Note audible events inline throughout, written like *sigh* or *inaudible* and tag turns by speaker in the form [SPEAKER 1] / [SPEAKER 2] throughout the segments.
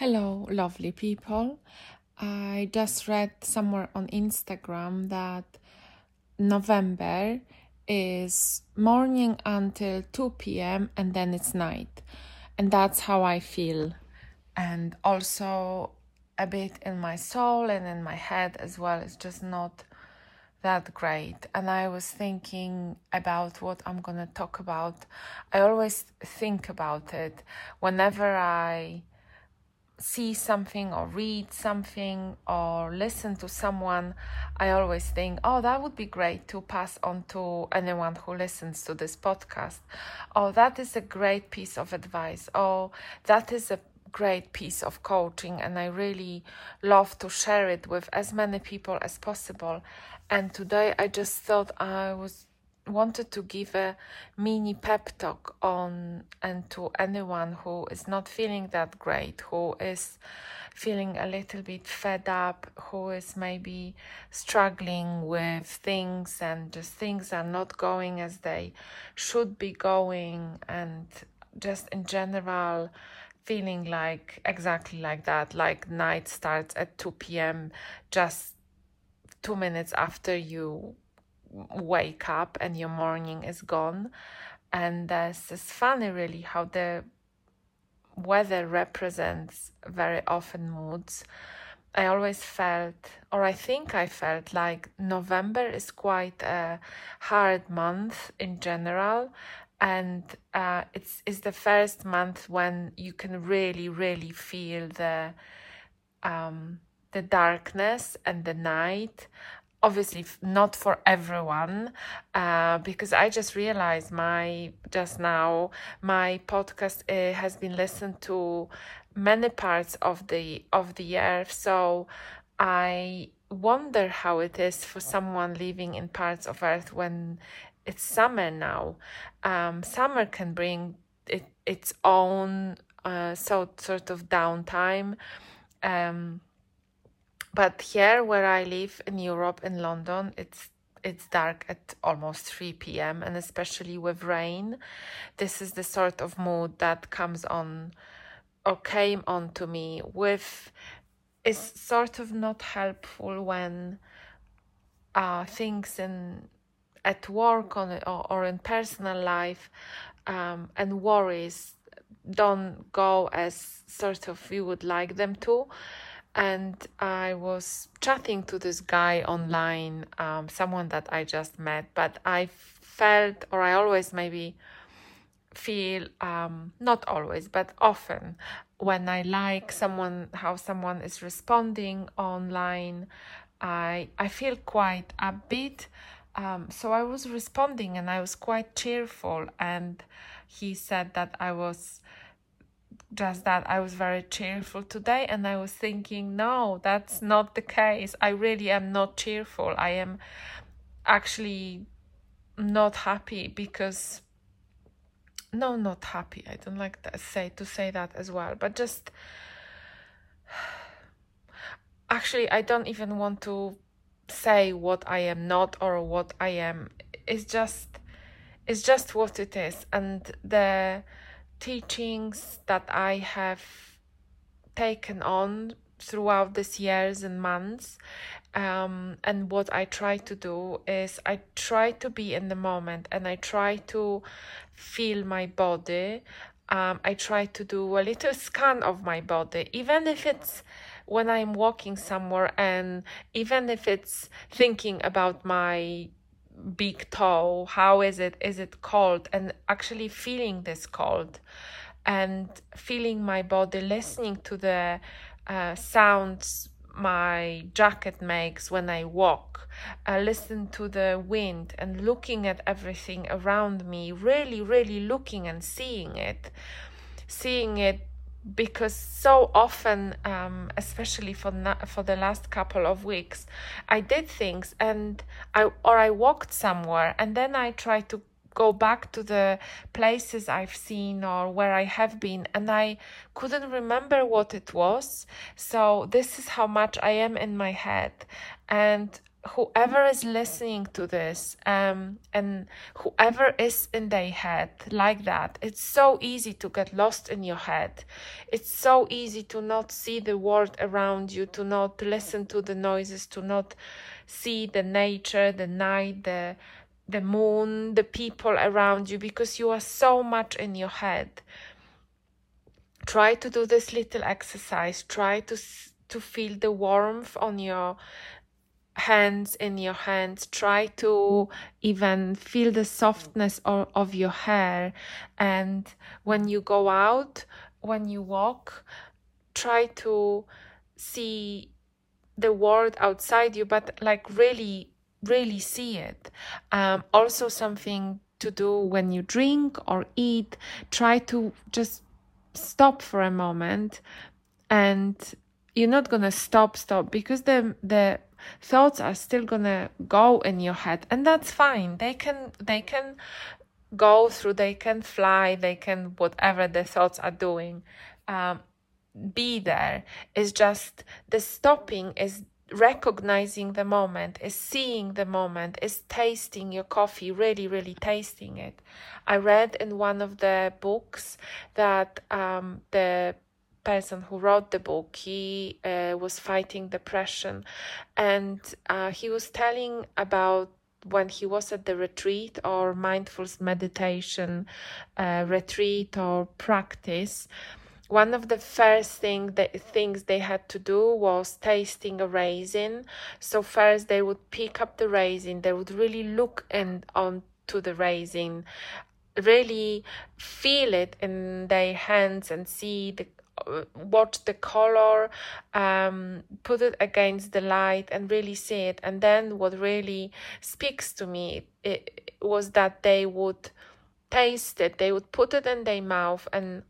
[SPEAKER 1] Hello, lovely people. I just read somewhere on Instagram that November is morning until 2 p.m. and then it's night. And that's how I feel. And also a bit in my soul and in my head as well. It's just not that great. And I was thinking about what I'm going to talk about. I always think about it whenever I see something or read something or listen to someone, I always think, oh, that would be great to pass on to anyone who listens to this podcast. Oh, that is a great piece of advice. Oh, that is a great piece of coaching, and I really love to share it with as many people as possible. And today I just thought I was wanted to give a mini pep talk on and to anyone who is not feeling that great, who is feeling a little bit fed up, who is maybe struggling with things and just things are not going as they should be going, and just in general feeling like exactly like that, like night starts at 2 p.m. just two minutes after you wake up and your morning is gone. And this is funny, really, how the weather represents very often moods. I always felt, or I think I felt, like November is quite a hard month in general, and uh, it's it's the first month when you can really, really feel the um, the darkness and the night obviously not for everyone uh, because i just realized my just now my podcast uh, has been listened to many parts of the of the earth so i wonder how it is for someone living in parts of earth when it's summer now. Um, summer can bring it, its own uh, so sort of downtime. Um, but here, where I live in Europe, in London, it's it's dark at almost 3 p.m. and especially with rain, this is the sort of mood that comes on or came on to me with is sort of not helpful when uh, things in at work on or, or in personal life um, and worries don't go as sort of you would like them to and I was chatting to this guy online, um, someone that I just met, but I felt, or I always maybe feel, um, not always, but often, when I like someone, how someone is responding online, I I feel quite upbeat. Um, so I was responding, and I was quite cheerful, and he said that I was just that I was very cheerful today and I was thinking no that's not the case. I really am not cheerful. I am actually not happy because no not happy. I don't like to say to say that as well but just *sighs* actually I don't even want to say what I am not or what I am. It's just it's just what it is and the teachings that I have taken on throughout these years and months. Um, and what I try to do is I try to be in the moment and I try to feel my body. Um, I try to do a little *laughs* scan of my body, even if it's when I'm walking somewhere and even if it's thinking about my big toe how is it is it cold? And actually feeling this cold and feeling my body listening to the uh, sounds my jacket makes when i walk. Uh, listen to the wind and looking at everything around me really really looking and seeing it. Seeing it because so often um, especially for na- for the last couple of weeks i did things and i or i walked somewhere and then i tried to go back to the places i've seen or where i have been and i couldn't remember what it was. So this is how much i am in my head. And whoever is listening to this um, and whoever is in their head like that it's so easy to get lost in your head. It's so easy to not see the world around you to not listen to the noises to not see the nature the night the the moon the people around you because you are so much in your head. Try to do this little exercise. Try to to feel the warmth on your hands in your hands. Try to even feel the softness of, of your hair. And when you go out when you walk try to see the world outside you but like really really see it. Um, also something to do when you drink or eat try to just stop for a moment. And you're not gonna stop stop because the the thoughts are still gonna go in your head and that's fine. They can they can go through they can fly they can whatever the thoughts are doing um, be there. Is just the stopping is recognizing the moment is seeing the moment is tasting your coffee really really tasting it. I read in one of the books that um, the person who wrote the book he uh, was fighting depression. And uh, he was telling about when he was at the retreat or mindfulness meditation uh, retreat or practice one of the first thing that, things they had to do was tasting a raisin. So first they would pick up the raisin they would really look in onto the raisin really feel it in their hands and see the watch the color um, put it against the light and really see it. And then what really speaks to me it, it was that they would taste it. They would put it in their mouth and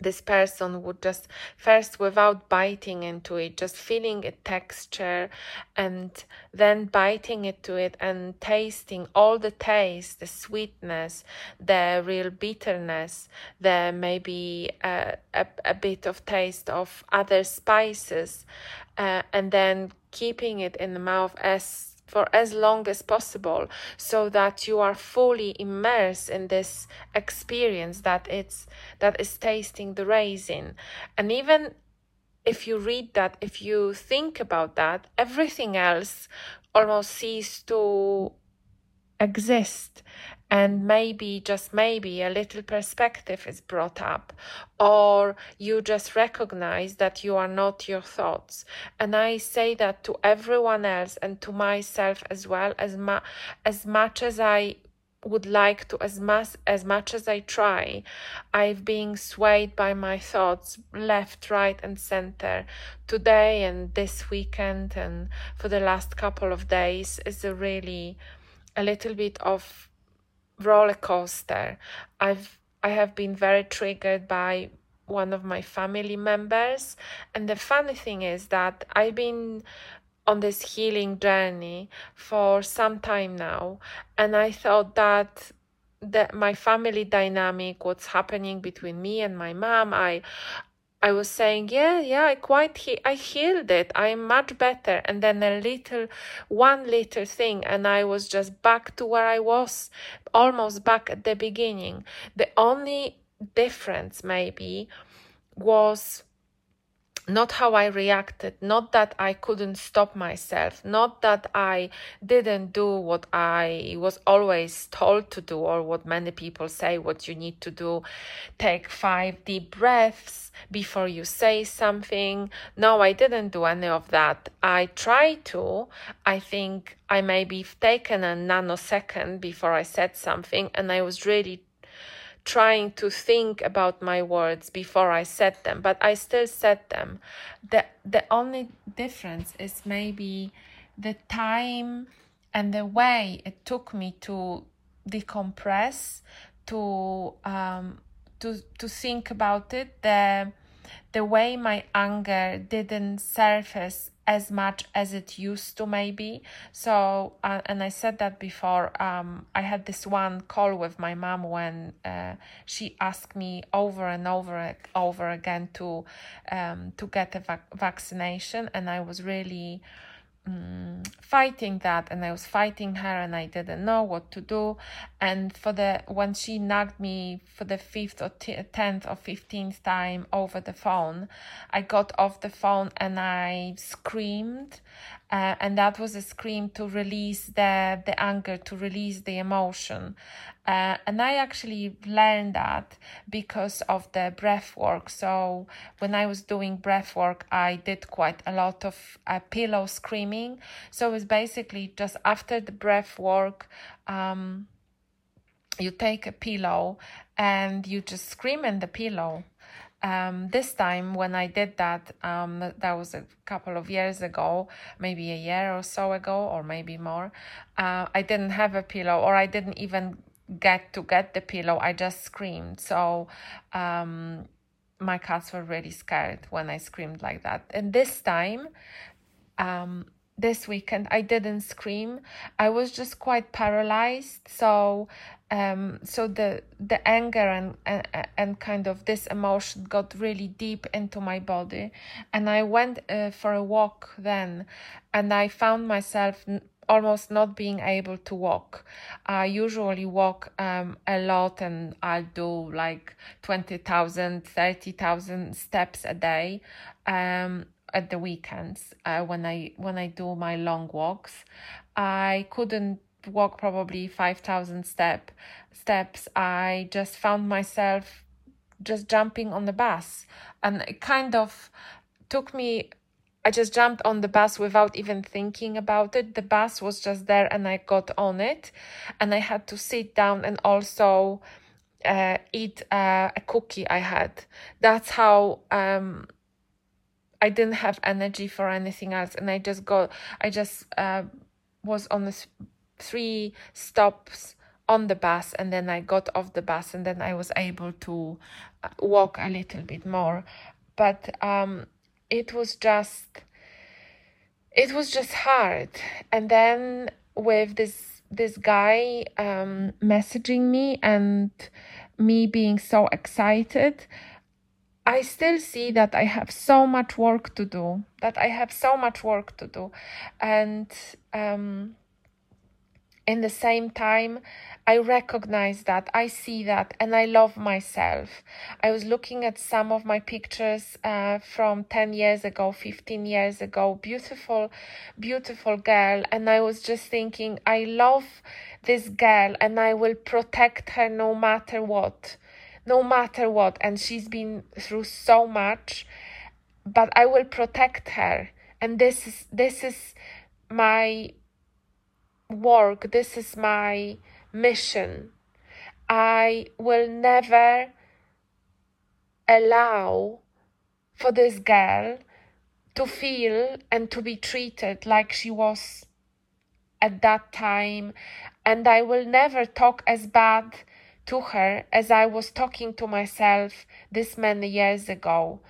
[SPEAKER 1] this person would just first without biting into it just feeling a texture and then biting into it and tasting all the taste the sweetness the real bitterness the maybe uh, a, a bit of taste of other spices uh, and then keeping it in the mouth as for as long as possible so that you are fully immersed in this experience that it's that is tasting the raisin. And even if you read that if you think about that everything else almost cease to exist and maybe just maybe a little perspective is brought up. Or you just recognize that you are not your thoughts. And i say that to everyone else and to myself as well as ma- as much as i would like to as much as much as I try I've been swayed by my thoughts left right and center. Today and this weekend and for the last couple of days is a really a little bit of roller coaster. I've I have been very triggered by one of my family members and the funny thing is that I've been on this healing journey for some time now and I thought that that my family dynamic what's happening between me and my mom I I was saying, yeah, yeah, I quite, he- I healed it. I am much better. And then a little, one little thing, and I was just back to where I was, almost back at the beginning. The only difference, maybe, was not how I reacted, not that I couldn't stop myself, not that I didn't do what I was always told to do, or what many people say what you need to do. Take five deep breaths before you say something. No, I didn't do any of that. I tried to. I think I maybe taken a nanosecond before I said something, and I was really trying to think about my words before I said them, but I still said them. The the only difference is maybe the time and the way it took me to decompress, to um, to to think about it. The the way my anger didn't surface as much as it used to maybe. So uh, and i said that before um, i had this one call with my mom when uh, she asked me over and over and over again to um, to get a vac- vaccination. And i was really um, fighting that and I was fighting her and I didn't know what to do. And for the when she nagged me for the fifth or t- tenth or fifteenth time over the phone I got off the phone and I screamed uh, and that was a scream to release the the anger to release the emotion uh, and I actually learned that because of the breath work. So when I was doing breath work, I did quite a lot of uh, pillow screaming. So it's basically just after the breath work, um, you take a pillow and you just scream in the pillow. Um, this time when I did that, um, that was a couple of years ago, maybe a year or so ago, or maybe more. Uh, I didn't have a pillow, or I didn't even get to get the pillow, I just screamed. So um, my cats were really scared when I screamed like that. And this time, um, this weekend, I didn't scream. I was just quite paralyzed. So um so the the anger and, and and kind of this emotion got really deep into my body and i went uh, for a walk then and i found myself almost not being able to walk. I usually walk um, a lot and I'll do like 20,000, 30,000 steps a day um, at the weekends uh, when I when I do my long walks. I couldn't walk probably 5,000 step steps. I just found myself just jumping on the bus and it kind of took me I just jumped on the bus without even thinking about it. The bus was just there and I got on it and I had to sit down and also uh, eat uh, a cookie I had. That's how um, I didn't have energy for anything else and I just got, I just uh, was on the three stops on the bus and then I got off the bus and then I was able to uh, walk a little bit more. But um, it was just it was just hard and then with this this guy um messaging me and me being so excited i still see that i have so much work to do that i have so much work to do and um in the same time I recognize that, I see that, and I love myself. I was looking at some of my pictures uh, from 10 years ago, 15 years ago, beautiful, beautiful girl, and I was just thinking, I love this girl and I will protect her no matter what, no matter what. And she's been through so much, but I will protect her. And this is, this is my work, this is my mission. I will never allow for this girl to feel and to be treated like she was at that time, and I will never talk as bad to her as I was talking to myself this many years ago.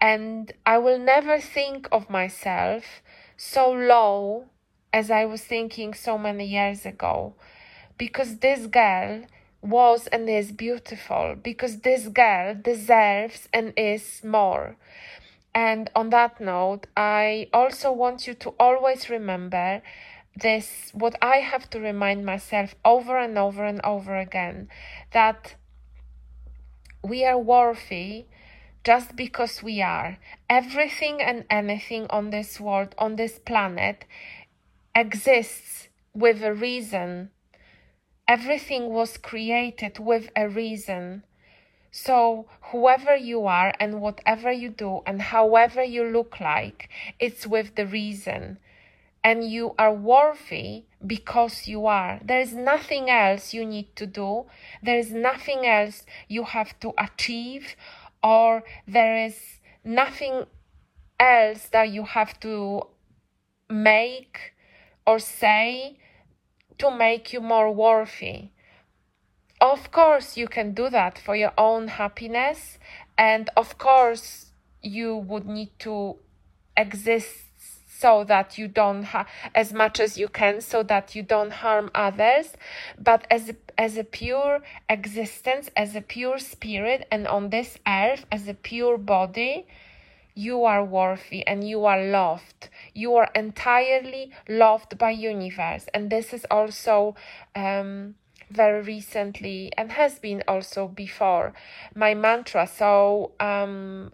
[SPEAKER 1] And I will never think of myself so low as I was thinking so many years ago because this girl was and is beautiful, because this girl deserves and is more. And on that note, I also want you to always remember this what I have to remind myself over and over and over again that we are worthy just because we are. Everything and anything on this world, on this planet, exists with a reason Everything was created with a reason. So, whoever you are and whatever you do and however you look like, it's with the reason. And you are worthy because you are. There is nothing else you need to do. There is nothing else you have to achieve, or there is nothing else that you have to make or say to make you more worthy. Of course, you can do that for your own happiness, and of course, you would need to exist so that you don't ha- as much as you can so that you don't harm others but as a, as a pure existence as a pure spirit and on this earth as a pure body you are worthy and you are loved. You are entirely loved by universe. And this is also um, very recently and has been also before my mantra. So um,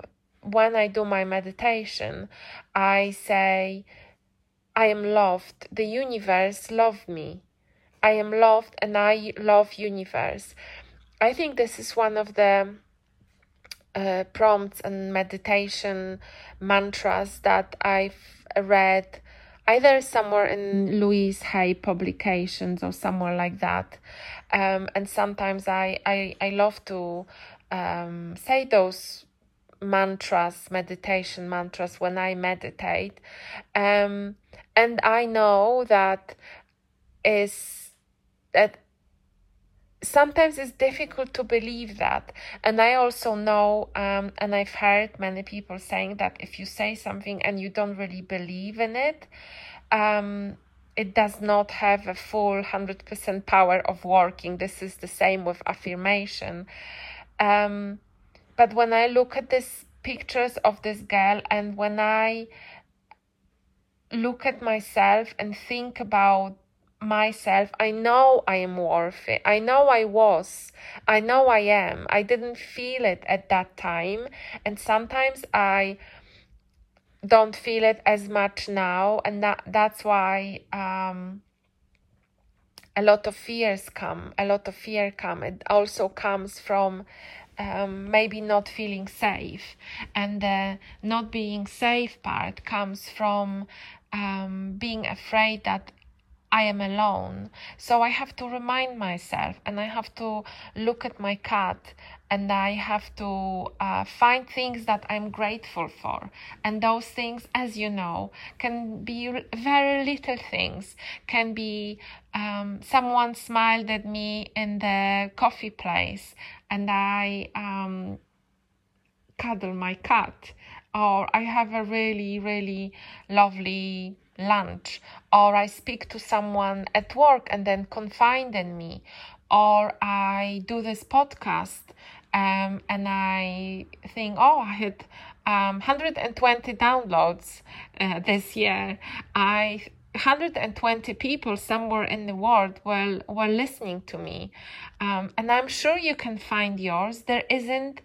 [SPEAKER 1] when i do my meditation i say i am loved. The universe love me. I am loved and i love universe. I think this is one of the uh, prompts and meditation mantras that I've read either somewhere in Louise Hay publications or somewhere like that. Um, and sometimes I, I, I love to um, say those mantras, meditation mantras when I meditate. Um, and I know that is that sometimes it's difficult to believe that. And i also know um, and i've heard many people saying that if you say something and you don't really believe in it um, it does not have a full 100% power of working. This is the same with affirmation. Um, but when i look at these pictures of this girl and when i look at myself and think about myself i know i am worth it. I know i was. I know i am. I didn't feel it at that time. And sometimes i don't feel it as much now. And that that's why um a lot of fears come a lot of fear come. It also comes from um, maybe not feeling safe. And the not being safe part comes from um, being afraid that I am alone. So I have to remind myself and I have to look at my cat and I have to uh, find things that I'm grateful for. And those things, as you know, can be very little things, can be um, someone smiled at me in the coffee place and I um, cuddle my cat, or I have a really, really lovely lunch, or I speak to someone at work and then confide in me, or I do this podcast um, and I think, oh, I had um, 120 downloads uh, this year. I 120 people somewhere in the world were were listening to me, um, and I'm sure you can find yours. There isn't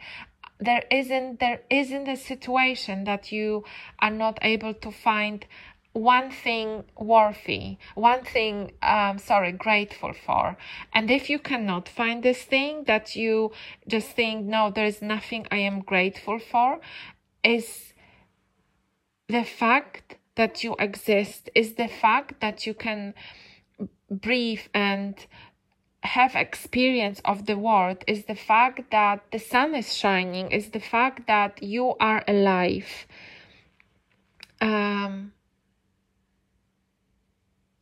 [SPEAKER 1] there isn't there isn't a situation that you are not able to find one thing worthy, one thing, um, sorry, grateful for. And if you cannot find this thing that you just think, no, there is nothing I am grateful for, is the fact that you exist, is the fact that you can breathe and have experience of the world is the fact that the sun is shining is the fact that you are alive um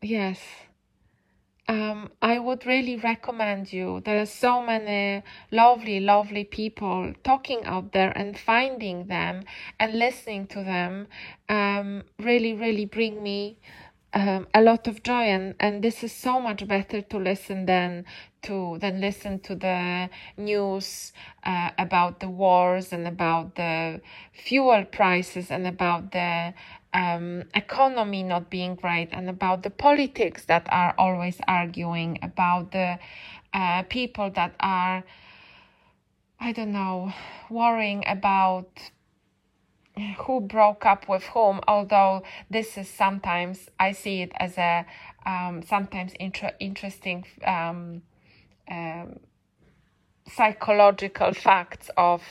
[SPEAKER 1] Yes. Um, I would really recommend you. There are so many lovely, lovely people talking out there and finding them and listening to them um, really, really bring me um, a lot of joy and, and this is so much better to listen than to than listen to the news uh, about the wars and about the fuel prices and about the um, economy not being great and about the politics that are always arguing about the uh, people that are i don't know worrying about who broke up with whom although this is sometimes i see it as a um, sometimes inter- interesting um, um, psychological facts of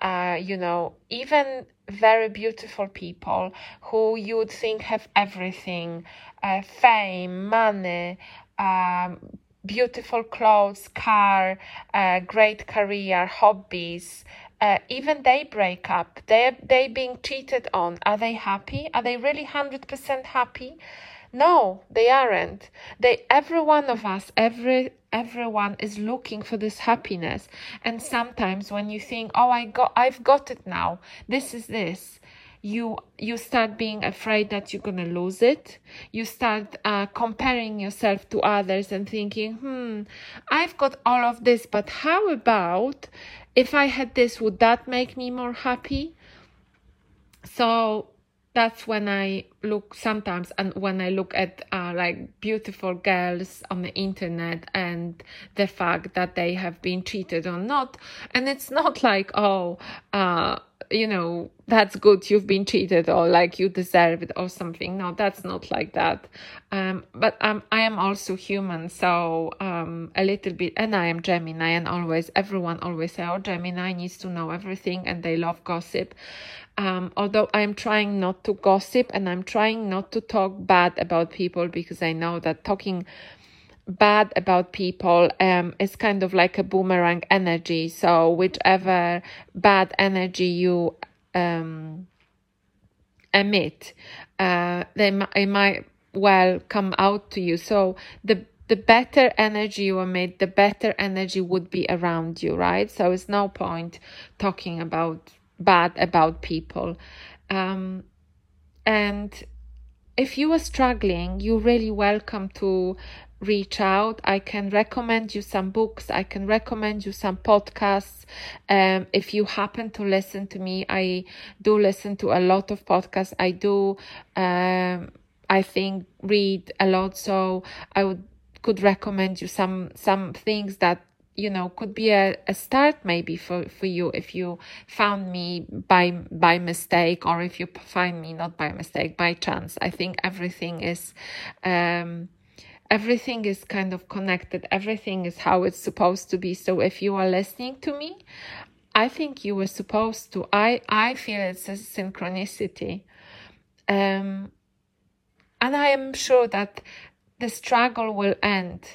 [SPEAKER 1] uh, you know even very beautiful people who you would think have everything uh, fame money um, beautiful clothes car uh, great career hobbies uh, even they break up. They they being cheated on. Are they happy? Are they really 100% happy no they aren't. They every one of us every everyone is looking for this happiness. And sometimes when you think oh i got i've got it now. This is this you you start being afraid that you're gonna lose it. You start uh, comparing yourself to others and thinking hmm i've got all of this but how about if I had this, would that make me more happy? So that's when I look sometimes and when i look at uh, like beautiful girls on the internet and the fact that they have been cheated or not and it's not like oh uh you know that's good you've been cheated or like you deserve it or something. No that's not like that. Um but um, i am also human so um a little bit and i am gemini and always everyone always say oh gemini needs to know everything and they love gossip. Um, although I'm trying not to gossip and I'm trying not to talk bad about people because I know that talking bad about people um, is kind of like a boomerang energy. So, whichever bad energy you um, emit, uh, they it might well come out to you. So, the the better energy you emit, the better energy would be around you, right? So, it's no point talking about bad about people. Um, and if you are struggling, you're really welcome to reach out. I can recommend you some books. I can recommend you some podcasts. Um, if you happen to listen to me, I do listen to a lot of podcasts. I do, um, I think, read a lot. So I would could recommend you some some things that you know could be a, a start maybe for for you if you found me by by mistake or if you find me not by mistake by chance. I think everything is um everything is kind of connected. Everything is how it's supposed to be. So if you are listening to me i think you were supposed to i i feel it's a synchronicity. Um and i am sure that the struggle will end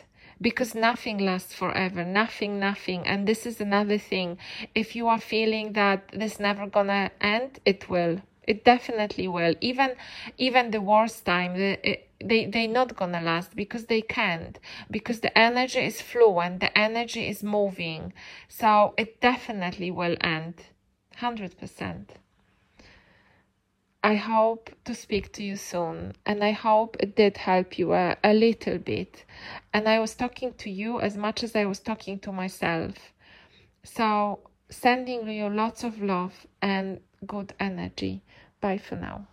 [SPEAKER 1] because nothing lasts forever nothing nothing. And this is another thing. If you are feeling that this never gonna end it will. It definitely will. Even even the worst time the, they they not gonna last because they can't. Because the energy is fluent the energy is moving. So it definitely will end. 100% I hope to speak to you soon, and I hope it did help you a, a little bit. And I was talking to you as much as I was talking to myself. So, sending you lots of love and good energy. Bye for now.